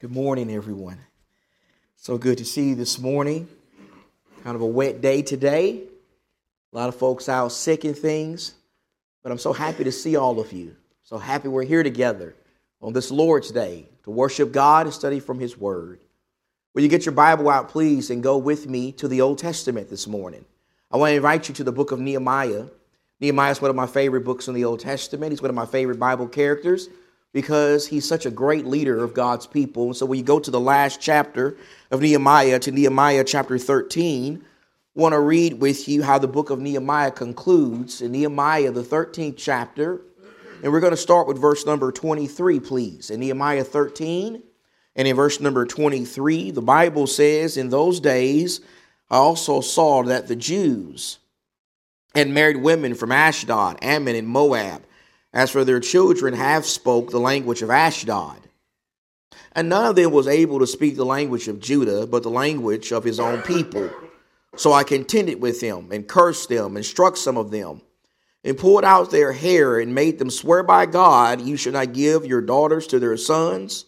Good morning, everyone. So good to see you this morning. Kind of a wet day today. A lot of folks out sick and things, but I'm so happy to see all of you. So happy we're here together on this Lord's Day to worship God and study from His Word. Will you get your Bible out, please, and go with me to the Old Testament this morning? I want to invite you to the book of Nehemiah. Nehemiah is one of my favorite books in the Old Testament. He's one of my favorite Bible characters because he's such a great leader of God's people. So when you go to the last chapter of Nehemiah, to Nehemiah chapter 13, I want to read with you how the book of Nehemiah concludes in Nehemiah, the 13th chapter. And we're going to start with verse number 23, please. In Nehemiah 13 and in verse number 23, the Bible says, In those days I also saw that the Jews had married women from Ashdod, Ammon, and Moab as for their children, half spoke the language of Ashdod. And none of them was able to speak the language of Judah, but the language of his own people. So I contended with them, and cursed them, and struck some of them, and pulled out their hair, and made them swear by God, You shall not give your daughters to their sons,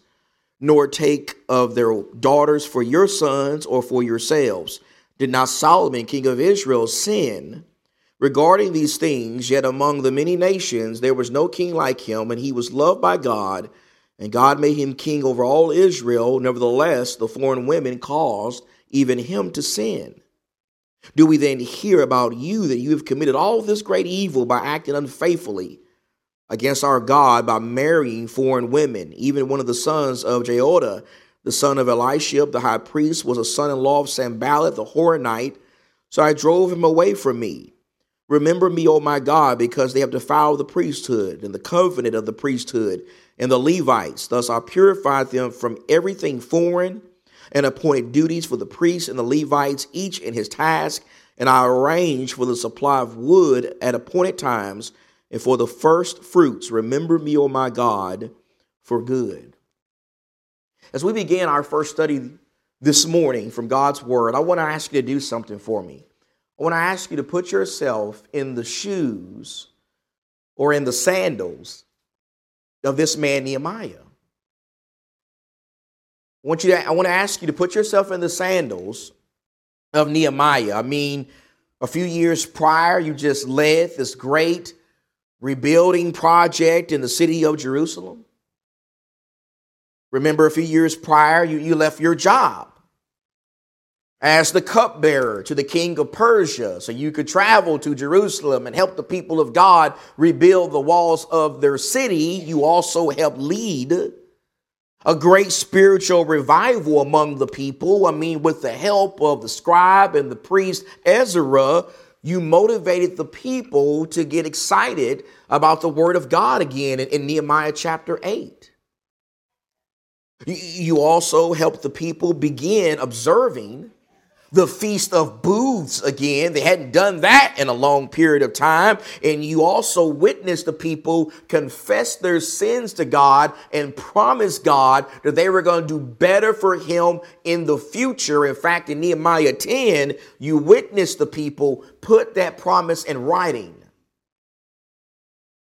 nor take of their daughters for your sons or for yourselves. Did not Solomon, king of Israel, sin? Regarding these things, yet among the many nations there was no king like him, and he was loved by God, and God made him king over all Israel. Nevertheless, the foreign women caused even him to sin. Do we then hear about you that you have committed all this great evil by acting unfaithfully against our God by marrying foreign women? Even one of the sons of Jehoiada, the son of Eliashib, the high priest, was a son in law of Sanballat the Horonite. So I drove him away from me. Remember me, O my God, because they have defiled the priesthood and the covenant of the priesthood and the Levites. Thus I purified them from everything foreign and appointed duties for the priests and the Levites, each in his task. And I arranged for the supply of wood at appointed times and for the first fruits. Remember me, O my God, for good. As we begin our first study this morning from God's Word, I want to ask you to do something for me. I want to ask you to put yourself in the shoes or in the sandals of this man Nehemiah. I want you to, I want to ask you to put yourself in the sandals of Nehemiah. I mean, a few years prior, you just led this great rebuilding project in the city of Jerusalem. Remember, a few years prior, you, you left your job as the cupbearer to the king of Persia, so you could travel to Jerusalem and help the people of God rebuild the walls of their city. You also helped lead a great spiritual revival among the people. I mean, with the help of the scribe and the priest Ezra, you motivated the people to get excited about the word of God again in, in Nehemiah chapter 8. You also helped the people begin observing the Feast of Booths again. They hadn't done that in a long period of time. And you also witnessed the people confess their sins to God and promise God that they were going to do better for Him in the future. In fact, in Nehemiah 10, you witnessed the people put that promise in writing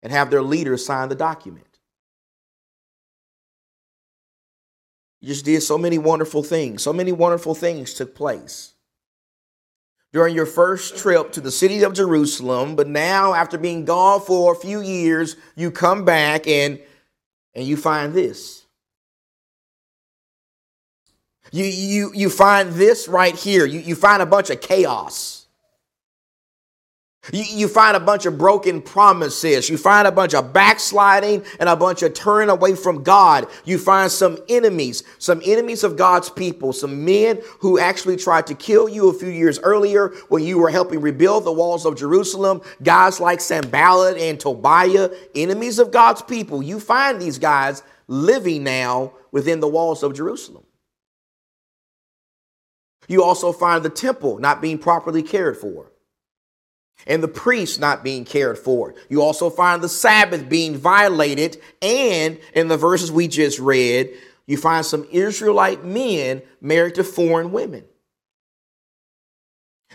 and have their leaders sign the document. You just did so many wonderful things. So many wonderful things took place during your first trip to the city of Jerusalem, but now after being gone for a few years, you come back and and you find this. You you you find this right here. You you find a bunch of chaos. You, you find a bunch of broken promises. You find a bunch of backsliding and a bunch of turning away from God. You find some enemies, some enemies of God's people, some men who actually tried to kill you a few years earlier when you were helping rebuild the walls of Jerusalem. Guys like Sanballat and Tobiah, enemies of God's people. You find these guys living now within the walls of Jerusalem. You also find the temple not being properly cared for and the priests not being cared for. You also find the Sabbath being violated. And in the verses we just read, you find some Israelite men married to foreign women.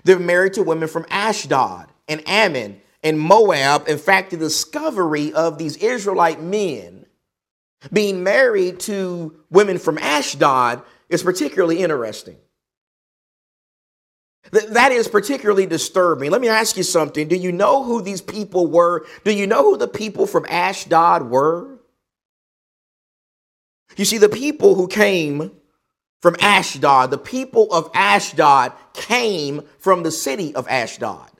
They're married to women from Ashdod and Ammon and Moab. In fact, the discovery of these Israelite men Being married to women from Ashdod is particularly interesting. That is particularly disturbing. Let me ask you something. Do you know who these people were? Do you know who the people from Ashdod were? You see, the people who came from Ashdod, the people of Ashdod came from the city of Ashdod.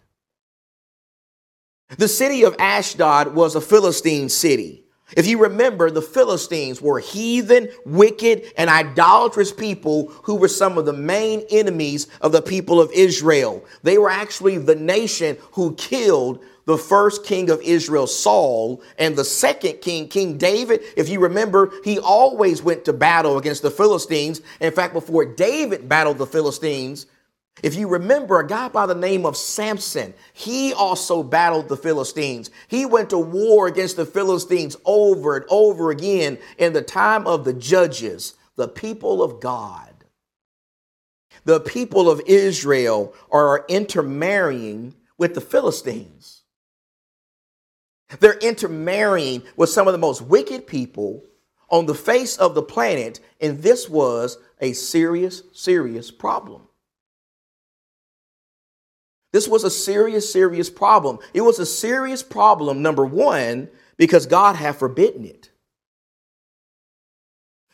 The city of Ashdod was a Philistine city. If you remember, the Philistines were heathen, wicked, and idolatrous people who were some of the main enemies of the people of Israel. They were actually the nation who killed the first king of Israel, Saul, and the second king, King David. If you remember, he always went to battle against the Philistines. In fact, before David battled the Philistines, if you remember a guy by the name of Samson, he also battled the Philistines. He went to war against the Philistines over and over again in the time of the judges, the people of God. The people of Israel are intermarrying with the Philistines. They're intermarrying with some of the most wicked people on the face of the planet, and this was a serious, serious problem. This was a serious, serious problem. It was a serious problem, number one, because God had forbidden it.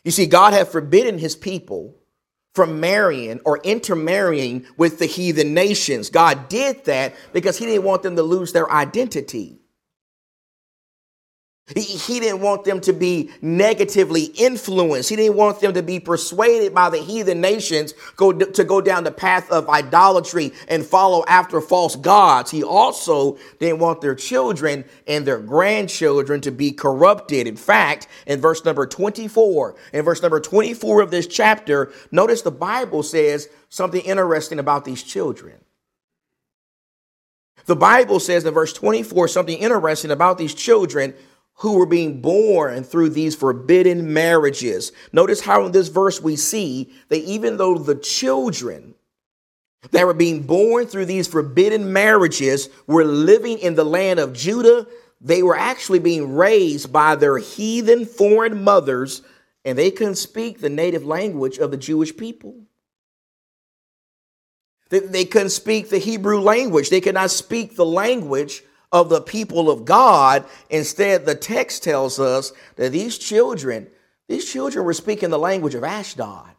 You see, God had forbidden his people from marrying or intermarrying with the heathen nations. God did that because he didn't want them to lose their identity. He, didn't want them to be negatively influenced. He didn't want them to be persuaded by the heathen nations to go down the path of idolatry and follow after false gods. He also didn't want their children and their grandchildren to be corrupted. In fact, in verse number 24, in verse number 24 of this chapter, notice the Bible says something interesting about these children. The Bible says in verse 24 something interesting about these children who were being born through these forbidden marriages. Notice how in this verse we see that even though the children that were being born through these forbidden marriages were living in the land of Judah, they were actually being raised by their heathen foreign mothers, and they couldn't speak the native language of the Jewish people. They, couldn't speak the Hebrew language. They could not speak the language of the people of God. Instead, the text tells us that these children, these children were speaking the language of Ashdod.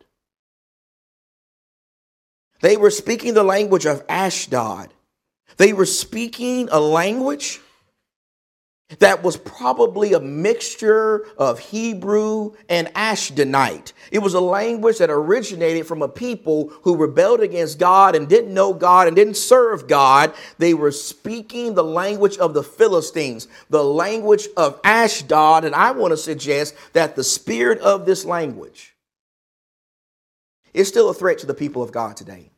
They were speaking the language of Ashdod. They were speaking a language that was probably a mixture of Hebrew and Ashdodite. It was a language that originated from a people who rebelled against God and didn't know God and didn't serve God. They were speaking the language of the Philistines, the language of Ashdod. And I want to suggest that the spirit of this language is still a threat to the people of God today.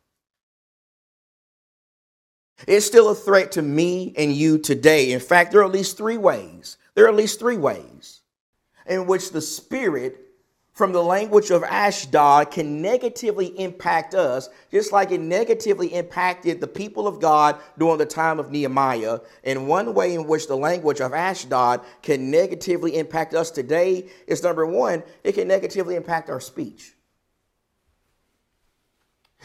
It's still a threat to me and you today. In fact, there are at least three ways. There are at least three ways in which the spirit from the language of Ashdod can negatively impact us, just like it negatively impacted the people of God during the time of Nehemiah. And one way in which the language of Ashdod can negatively impact us today is number one, it can negatively impact our speech.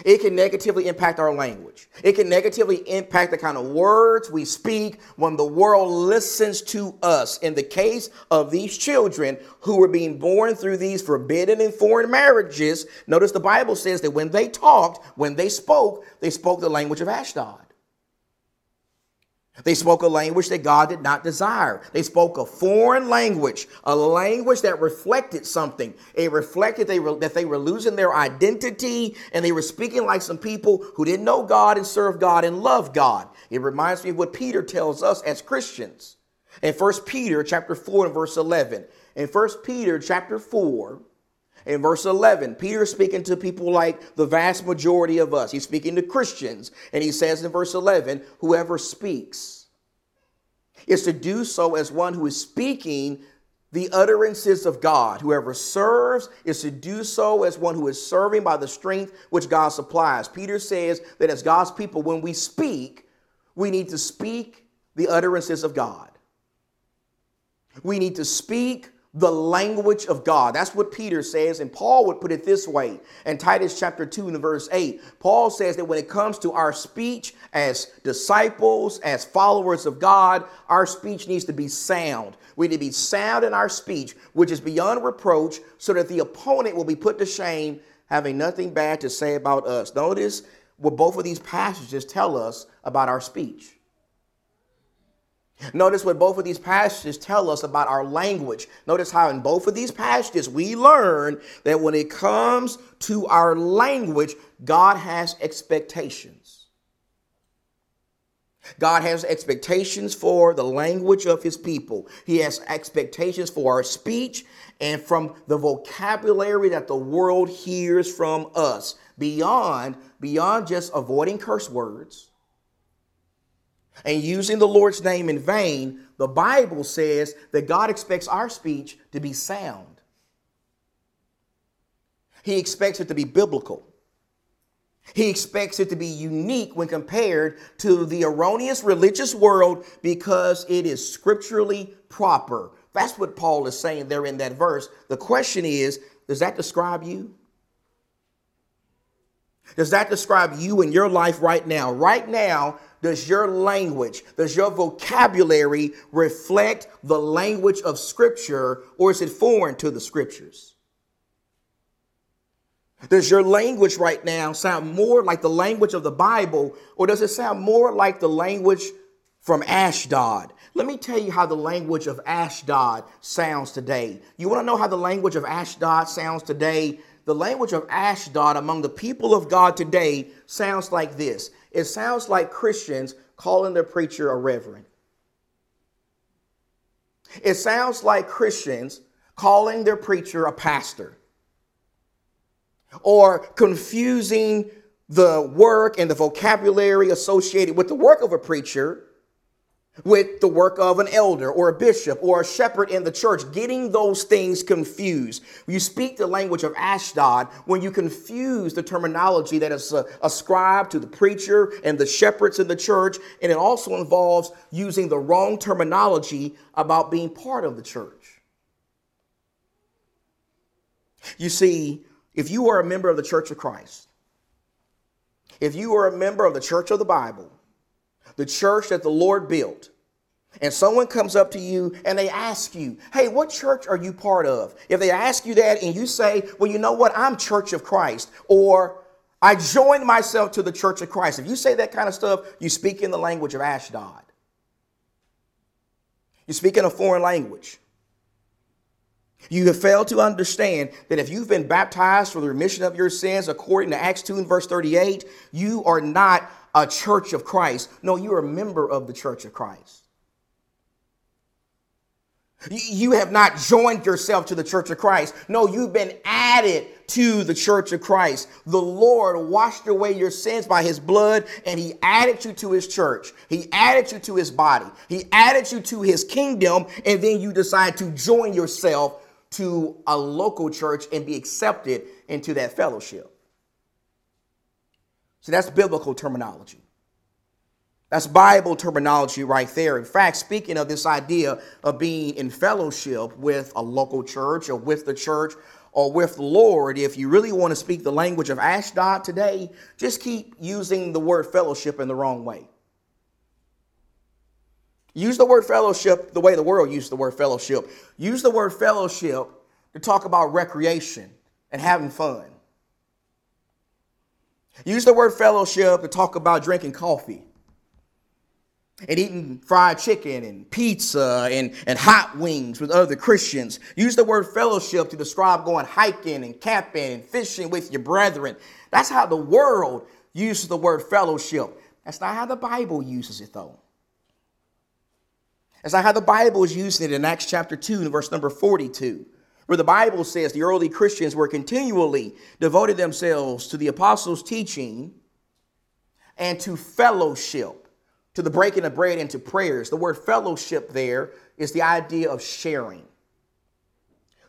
It can negatively impact our language. It can negatively impact the kind of words we speak when the world listens to us. In the case of these children who were being born through these forbidden and foreign marriages, notice the Bible says that when they talked, when they spoke, they spoke the language of Ashdod. They spoke a language that God did not desire. They spoke a foreign language, a language that reflected something. It reflected they were, that they were losing their identity and they were speaking like some people who didn't know God and serve God and love God. It reminds me of what Peter tells us as Christians. In 1 Peter chapter 4 and verse 11. In 1 Peter chapter 4 in verse 11, Peter is speaking to people like the vast majority of us. He's speaking to Christians. And he says in verse 11, whoever speaks is to do so as one who is speaking the utterances of God. Whoever serves is to do so as one who is serving by the strength which God supplies. Peter says that as God's people, when we speak, we need to speak the utterances of God. We need to speak the language of God. That's what Peter says, and Paul would put it this way in Titus chapter 2 and verse 8. Paul says that when it comes to our speech as disciples, as followers of God, our speech needs to be sound. We need to be sound in our speech, which is beyond reproach, so that the opponent will be put to shame, having nothing bad to say about us. Notice what both of these passages tell us about our speech. Notice what both of these passages tell us about our language. Notice how in both of these passages we learn that when it comes to our language, God has expectations. God has expectations for the language of his people. He has expectations for our speech and from the vocabulary that the world hears from us beyond beyond just avoiding curse words and using the Lord's name in vain, the Bible says that God expects our speech to be sound. He expects it to be biblical. He expects it to be unique when compared to the erroneous religious world because it is scripturally proper. That's what Paul is saying there in that verse. The question is does that describe you? Does that describe you in your life right now? Right now, does your language, does your vocabulary reflect the language of Scripture or is it foreign to the Scriptures? Does your language right now sound more like the language of the Bible or does it sound more like the language from Ashdod? Let me tell you how the language of Ashdod sounds today. You want to know how the language of Ashdod sounds today? The language of Ashdod among the people of God today sounds like this it sounds like Christians calling their preacher a reverend. It sounds like Christians calling their preacher a pastor or confusing the work and the vocabulary associated with the work of a preacher with the work of an elder or a bishop or a shepherd in the church, getting those things confused. You speak the language of Ashdod when you confuse the terminology that is uh, ascribed to the preacher and the shepherds in the church, and it also involves using the wrong terminology about being part of the church. You see, if you are a member of the Church of Christ, if you are a member of the Church of the Bible, the church that the Lord built, and someone comes up to you and they ask you, Hey, what church are you part of? If they ask you that and you say, Well, you know what? I'm Church of Christ, or I joined myself to the Church of Christ. If you say that kind of stuff, you speak in the language of Ashdod. You speak in a foreign language. You have failed to understand that if you've been baptized for the remission of your sins, according to Acts 2 and verse 38, you are not a church of Christ. No, you're a member of the church of Christ. You have not joined yourself to the church of Christ. No, you've been added to the church of Christ. The Lord washed away your sins by his blood and he added you to his church. He added you to his body. He added you to his kingdom. And then you decide to join yourself to a local church and be accepted into that fellowship. So that's biblical terminology. That's Bible terminology right there. In fact, speaking of this idea of being in fellowship with a local church or with the church or with the Lord, if you really want to speak the language of Ashdod today, just keep using the word fellowship in the wrong way. Use the word fellowship the way the world uses the word fellowship. Use the word fellowship to talk about recreation and having fun. Use the word fellowship to talk about drinking coffee and eating fried chicken and pizza and, and hot wings with other Christians. Use the word fellowship to describe going hiking and camping and fishing with your brethren. That's how the world uses the word fellowship. That's not how the Bible uses it, though. That's not how the Bible is using it in Acts chapter 2 and verse number 42 where the Bible says the early Christians were continually devoted themselves to the apostles' teaching and to fellowship, to the breaking of bread and to prayers. The word fellowship there is the idea of sharing,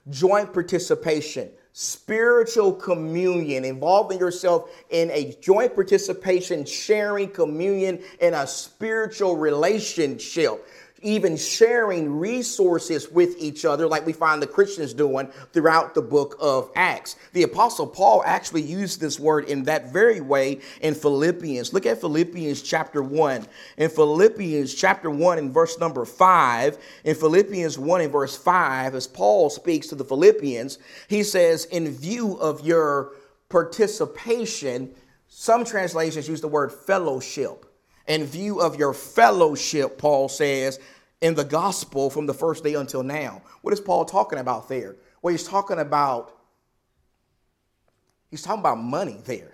joint participation, spiritual communion, involving yourself in a joint participation, sharing communion in a spiritual relationship. Even sharing resources with each other, like we find the Christians doing throughout the book of Acts. The Apostle Paul actually used this word in that very way in Philippians. Look at Philippians chapter 1. In Philippians chapter 1 and verse number 5, in Philippians 1 and verse 5, as Paul speaks to the Philippians, he says, In view of your participation, some translations use the word fellowship in view of your fellowship, Paul says, in the gospel from the first day until now. What is Paul talking about there? Well, he's talking about he's talking about money there.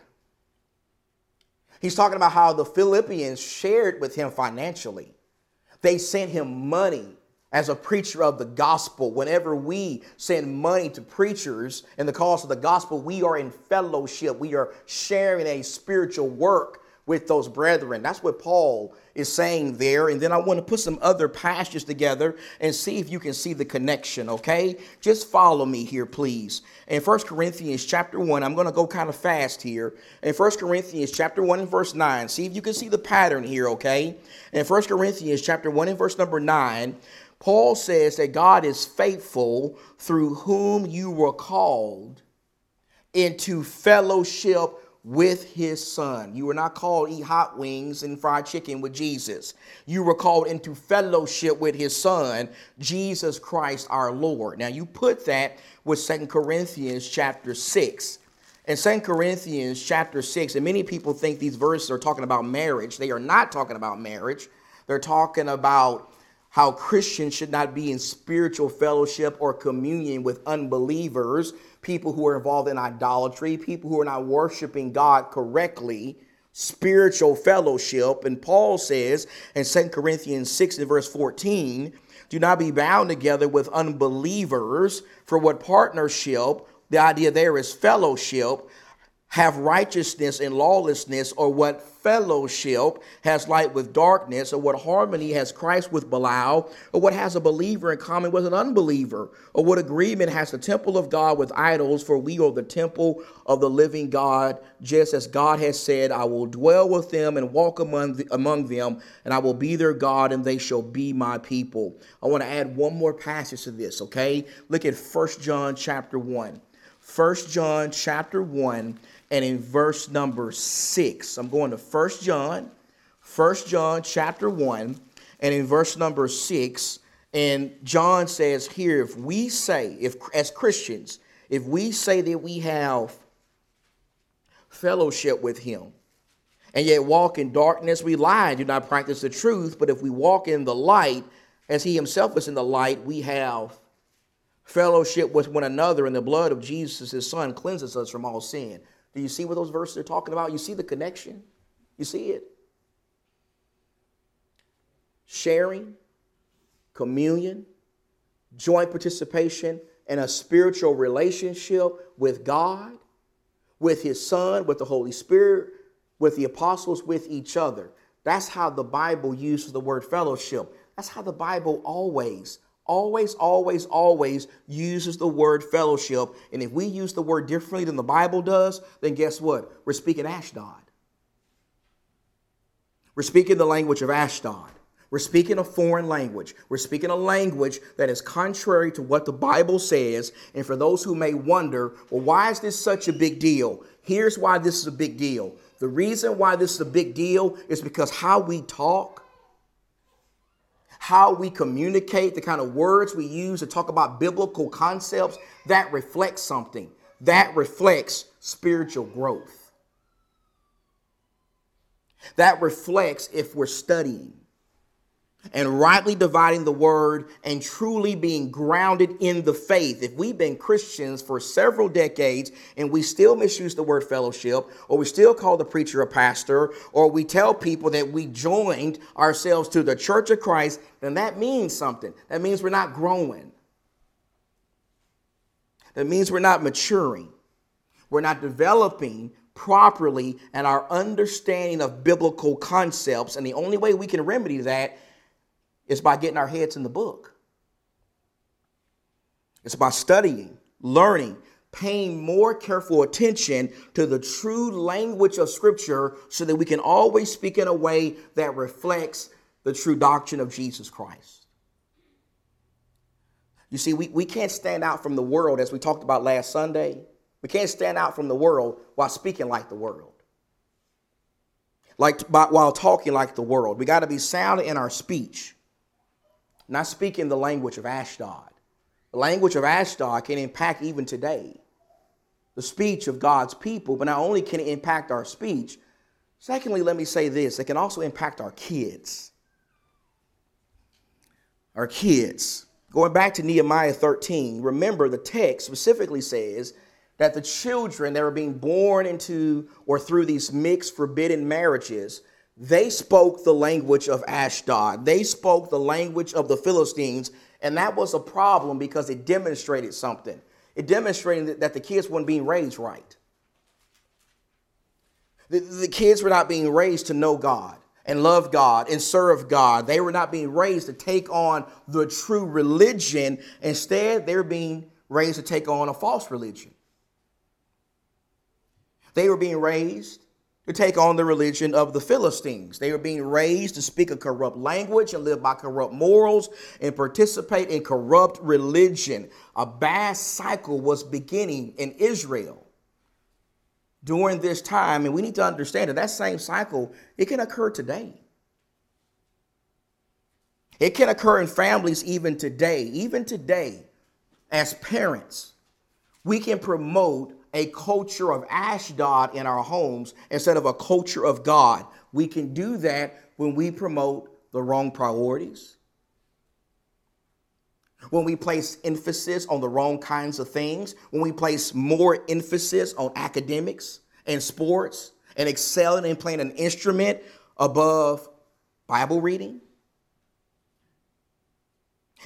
He's talking about how the Philippians shared with him financially. They sent him money as a preacher of the gospel. Whenever we send money to preachers in the cause of the gospel, we are in fellowship. We are sharing a spiritual work with those brethren. That's what Paul is saying there. And then I want to put some other passages together and see if you can see the connection, okay? Just follow me here, please. In 1 Corinthians chapter 1, I'm going to go kind of fast here. In 1 Corinthians chapter 1 and verse 9, see if you can see the pattern here, okay? In 1 Corinthians chapter 1 and verse number 9, Paul says that God is faithful through whom you were called into fellowship with his son. You were not called eat hot wings and fried chicken with Jesus. You were called into fellowship with his son, Jesus Christ our Lord. Now you put that with Second Corinthians chapter 6. In Second Corinthians chapter 6, and many people think these verses are talking about marriage. They are not talking about marriage. They're talking about how Christians should not be in spiritual fellowship or communion with unbelievers people who are involved in idolatry, people who are not worshiping God correctly, spiritual fellowship. And Paul says in 2 Corinthians 6 and verse 14, do not be bound together with unbelievers, for what partnership, the idea there is fellowship, have righteousness and lawlessness, or what fellowship has light with darkness, or what harmony has Christ with Belial, or what has a believer in common with an unbeliever, or what agreement has the temple of God with idols, for we are the temple of the living God, just as God has said, I will dwell with them and walk among, the, among them, and I will be their God, and they shall be my people. I want to add one more passage to this, okay? Look at First John chapter 1. First John chapter 1 and in verse number 6. I'm going to First John, First John chapter 1 and in verse number 6 and John says here if we say if as Christians if we say that we have fellowship with him and yet walk in darkness we lie do not practice the truth but if we walk in the light as he himself is in the light we have fellowship with one another and the blood of Jesus his son cleanses us from all sin do you see what those verses are talking about? You see the connection? You see it? Sharing, communion, joint participation, and a spiritual relationship with God, with His Son, with the Holy Spirit, with the apostles, with each other. That's how the Bible uses the word fellowship. That's how the Bible always always, always, always uses the word fellowship. And if we use the word differently than the Bible does, then guess what? We're speaking Ashdod. We're speaking the language of Ashdod. We're speaking a foreign language. We're speaking a language that is contrary to what the Bible says. And for those who may wonder, well, why is this such a big deal? Here's why this is a big deal. The reason why this is a big deal is because how we talk how we communicate, the kind of words we use to talk about biblical concepts, that reflects something. That reflects spiritual growth. That reflects if we're studying and rightly dividing the word and truly being grounded in the faith. If we've been Christians for several decades and we still misuse the word fellowship, or we still call the preacher a pastor, or we tell people that we joined ourselves to the church of Christ, then that means something. That means we're not growing. That means we're not maturing. We're not developing properly and our understanding of biblical concepts. And the only way we can remedy that is by getting our heads in the book. It's by studying, learning, paying more careful attention to the true language of Scripture so that we can always speak in a way that reflects the true doctrine of Jesus Christ. You see, we, we can't stand out from the world as we talked about last Sunday. We can't stand out from the world while speaking like the world, like while talking like the world. We got to be sound in our speech, not speaking the language of Ashdod. The language of Ashdod can impact even today the speech of God's people, but not only can it impact our speech, secondly, let me say this it can also impact our kids. Our kids. Going back to Nehemiah 13, remember the text specifically says that the children that were being born into or through these mixed forbidden marriages, they spoke the language of Ashdod. They spoke the language of the Philistines, and that was a problem because it demonstrated something it demonstrated that the kids weren't being raised right. The, the kids were not being raised to know God and love God and serve God. They were not being raised to take on the true religion. Instead, they were being raised to take on a false religion. They were being raised to take on the religion of the Philistines. They were being raised to speak a corrupt language and live by corrupt morals and participate in corrupt religion. A bad cycle was beginning in Israel during this time, and we need to understand that that same cycle it can occur today. It can occur in families even today. Even today, as parents, we can promote a culture of Ashdod in our homes instead of a culture of God. We can do that when we promote the wrong priorities, when we place emphasis on the wrong kinds of things, when we place more emphasis on academics and sports and excelling and playing an instrument above Bible reading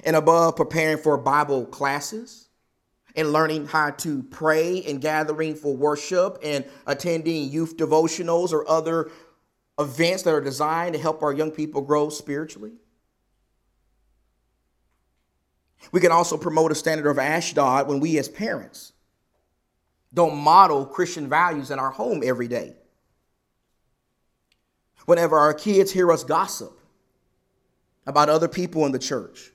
and above preparing for Bible classes and learning how to pray and gathering for worship and attending youth devotionals or other events that are designed to help our young people grow spiritually. We can also promote a standard of Ashdod when we, as parents, don't model Christian values in our home every day. Whenever our kids hear us gossip about other people in the church,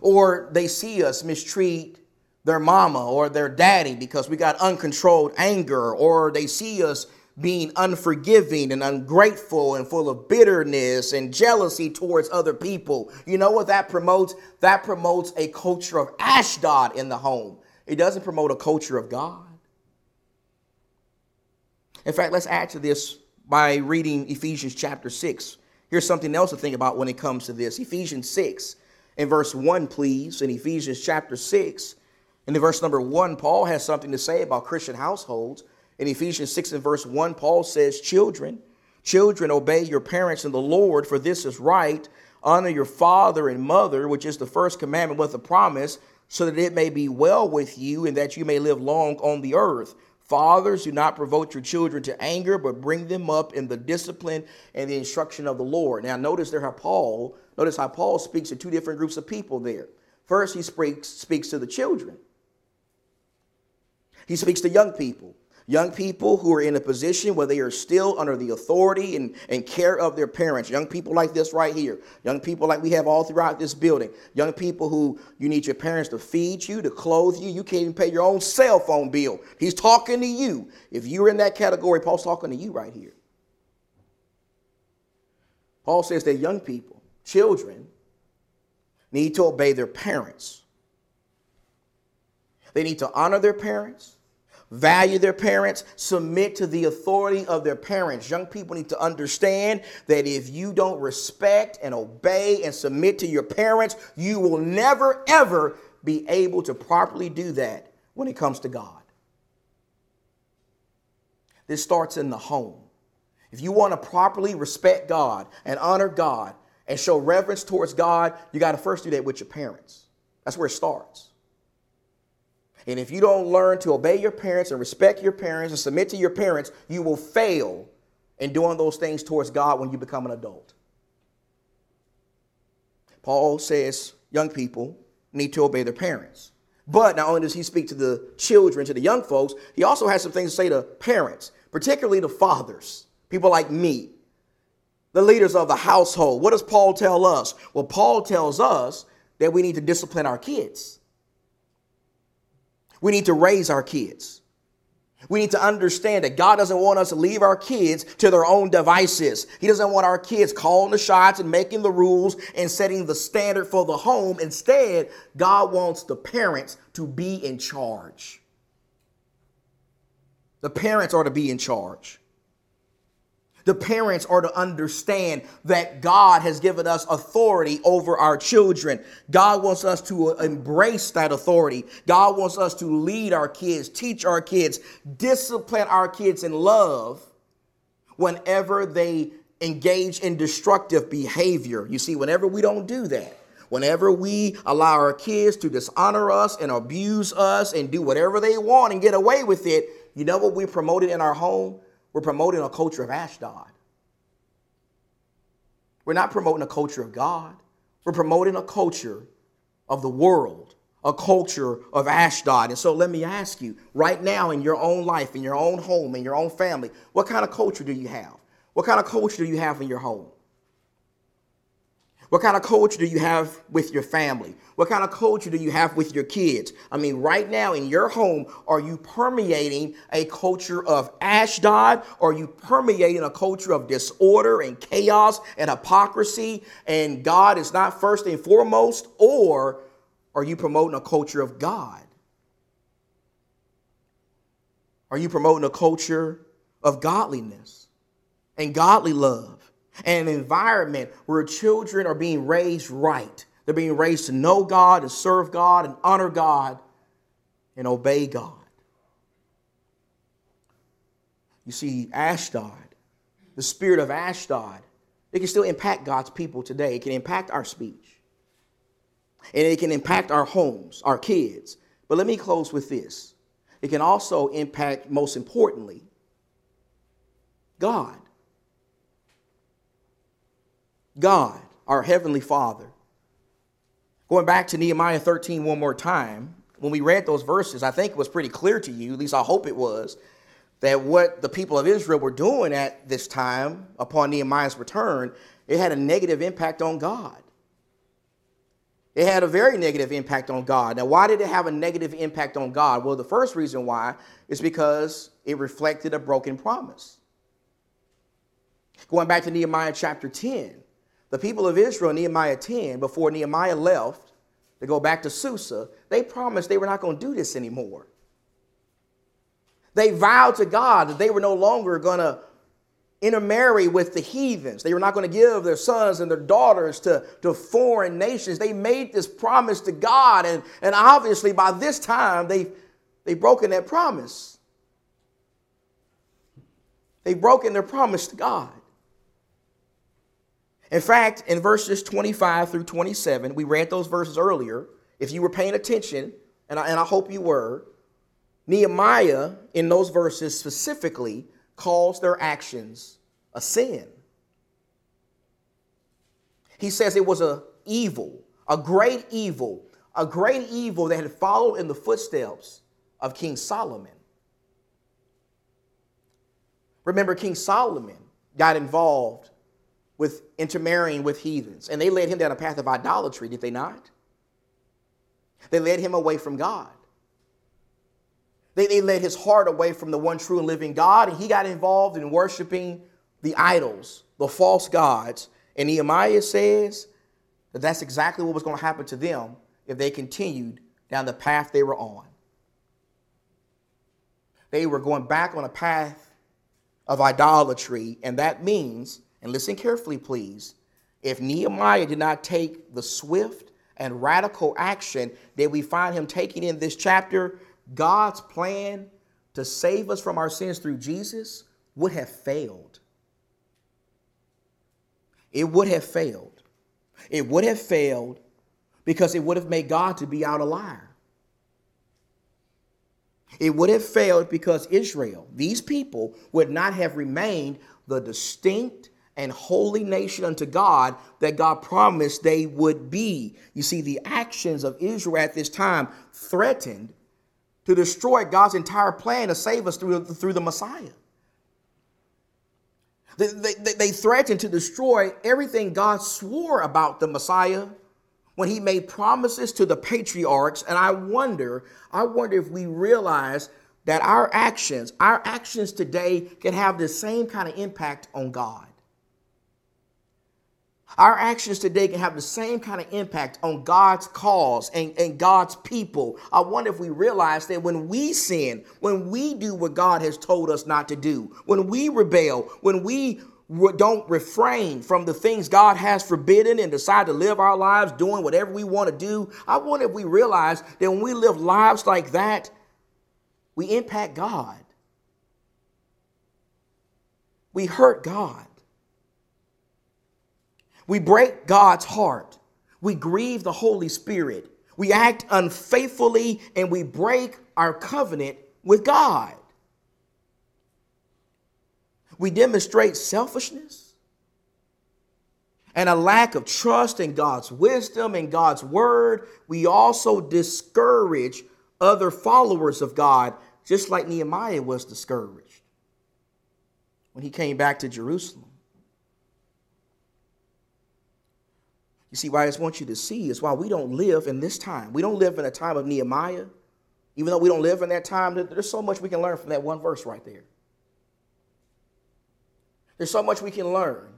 or they see us mistreat their mama or their daddy because we got uncontrolled anger, or they see us being unforgiving and ungrateful and full of bitterness and jealousy towards other people. You know what that promotes? That promotes a culture of Ashdod in the home. It doesn't promote a culture of God. In fact, let's add to this by reading Ephesians chapter 6. Here's something else to think about when it comes to this. Ephesians 6 in verse 1, please, in Ephesians chapter 6. And in verse number 1, Paul has something to say about Christian households. In Ephesians 6 and verse 1, Paul says, Children, children, obey your parents in the Lord, for this is right. Honor your father and mother, which is the first commandment with a promise, so that it may be well with you and that you may live long on the earth. Fathers, do not provoke your children to anger, but bring them up in the discipline and the instruction of the Lord. Now, notice there how Paul Notice how Paul speaks to two different groups of people there. First, he speaks, speaks to the children, he speaks to young people. Young people who are in a position where they are still under the authority and, and care of their parents. Young people like this right here. Young people like we have all throughout this building. Young people who you need your parents to feed you, to clothe you. You can't even pay your own cell phone bill. He's talking to you. If you're in that category, Paul's talking to you right here. Paul says that young people children need to obey their parents. They need to honor their parents, value their parents, submit to the authority of their parents. Young people need to understand that if you don't respect and obey and submit to your parents, you will never, ever be able to properly do that when it comes to God. This starts in the home. If you want to properly respect God and honor God, and show reverence towards God, you got to first do that with your parents. That's where it starts. And if you don't learn to obey your parents and respect your parents and submit to your parents, you will fail in doing those things towards God when you become an adult. Paul says young people need to obey their parents. But not only does he speak to the children, to the young folks, he also has some things to say to parents, particularly the fathers, people like me the leaders of the household. What does Paul tell us? Well, Paul tells us that we need to discipline our kids. We need to raise our kids. We need to understand that God doesn't want us to leave our kids to their own devices. He doesn't want our kids calling the shots and making the rules and setting the standard for the home. Instead, God wants the parents to be in charge. The parents are to be in charge. The parents are to understand that God has given us authority over our children. God wants us to uh, embrace that authority. God wants us to lead our kids, teach our kids, discipline our kids in love whenever they engage in destructive behavior. You see, whenever we don't do that, whenever we allow our kids to dishonor us and abuse us and do whatever they want and get away with it, you know what we promoted in our home? We're promoting a culture of Ashdod. We're not promoting a culture of God. We're promoting a culture of the world, a culture of Ashdod. And so let me ask you right now in your own life, in your own home, in your own family, what kind of culture do you have? What kind of culture do you have in your home? What kind of culture do you have with your family? What kind of culture do you have with your kids? I mean, right now in your home, are you permeating a culture of Ashdod? Are you permeating a culture of disorder and chaos and hypocrisy? And God is not first and foremost? Or are you promoting a culture of God? Are you promoting a culture of godliness and godly love? And an environment where children are being raised right. They're being raised to know God, to serve God, and honor God, and obey God. You see, Ashdod, the spirit of Ashdod, it can still impact God's people today. It can impact our speech, and it can impact our homes, our kids. But let me close with this it can also impact, most importantly, God. God, our Heavenly Father. Going back to Nehemiah 13 one more time, when we read those verses, I think it was pretty clear to you, at least I hope it was, that what the people of Israel were doing at this time upon Nehemiah's return, it had a negative impact on God. It had a very negative impact on God. Now, why did it have a negative impact on God? Well, the first reason why is because it reflected a broken promise. Going back to Nehemiah chapter 10, the people of Israel, Nehemiah 10, before Nehemiah left to go back to Susa, they promised they were not going to do this anymore. They vowed to God that they were no longer going to intermarry with the heathens. They were not going to give their sons and their daughters to, to foreign nations. They made this promise to God, and, and obviously by this time they, they've broken that promise. They've broken their promise to God. In fact, in verses 25 through 27, we read those verses earlier. If you were paying attention, and I, and I hope you were, Nehemiah in those verses specifically calls their actions a sin. He says it was a evil, a great evil, a great evil that had followed in the footsteps of King Solomon. Remember, King Solomon got involved with intermarrying with heathens. And they led him down a path of idolatry, did they not? They led him away from God. They, they led his heart away from the one true and living God, and he got involved in worshiping the idols, the false gods. And Nehemiah says that that's exactly what was going to happen to them if they continued down the path they were on. They were going back on a path of idolatry, and that means and listen carefully, please. If Nehemiah did not take the swift and radical action that we find him taking in this chapter, God's plan to save us from our sins through Jesus would have failed. It would have failed. It would have failed because it would have made God to be out a liar. It would have failed because Israel, these people, would not have remained the distinct and holy nation unto God that God promised they would be. You see, the actions of Israel at this time threatened to destroy God's entire plan to save us through, through the Messiah. They, they, they threatened to destroy everything God swore about the Messiah when he made promises to the patriarchs. And I wonder, I wonder if we realize that our actions, our actions today can have the same kind of impact on God. Our actions today can have the same kind of impact on God's cause and, and God's people. I wonder if we realize that when we sin, when we do what God has told us not to do, when we rebel, when we don't refrain from the things God has forbidden and decide to live our lives doing whatever we want to do, I wonder if we realize that when we live lives like that, we impact God. We hurt God. We break God's heart. We grieve the Holy Spirit. We act unfaithfully and we break our covenant with God. We demonstrate selfishness and a lack of trust in God's wisdom and God's word. We also discourage other followers of God, just like Nehemiah was discouraged when he came back to Jerusalem. You see, what I just want you to see is why we don't live in this time. We don't live in a time of Nehemiah. Even though we don't live in that time, there's so much we can learn from that one verse right there. There's so much we can learn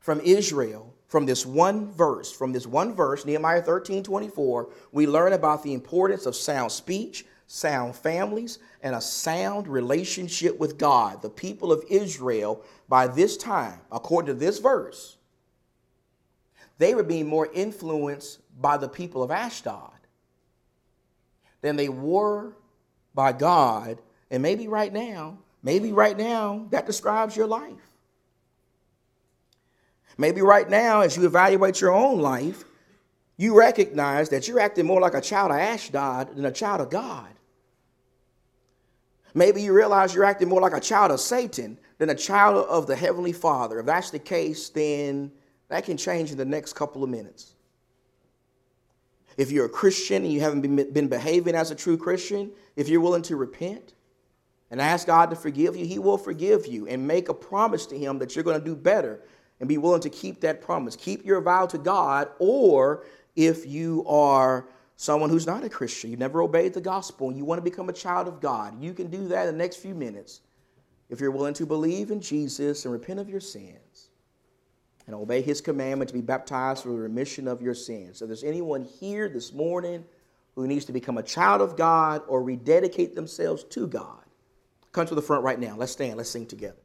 from Israel from this one verse. From this one verse, Nehemiah 13 24, we learn about the importance of sound speech, sound families, and a sound relationship with God. The people of Israel, by this time, according to this verse, they were being more influenced by the people of Ashdod than they were by God. And maybe right now, maybe right now, that describes your life. Maybe right now, as you evaluate your own life, you recognize that you're acting more like a child of Ashdod than a child of God. Maybe you realize you're acting more like a child of Satan than a child of the Heavenly Father. If that's the case, then that can change in the next couple of minutes. If you're a Christian and you haven't been, been behaving as a true Christian, if you're willing to repent and ask God to forgive you, He will forgive you and make a promise to Him that you're going to do better and be willing to keep that promise. Keep your vow to God, or if you are someone who's not a Christian, you never obeyed the gospel, and you want to become a child of God, you can do that in the next few minutes if you're willing to believe in Jesus and repent of your sins and obey his commandment to be baptized for the remission of your sins. So, if there's anyone here this morning who needs to become a child of God or rededicate themselves to God, come to the front right now. Let's stand, let's sing together.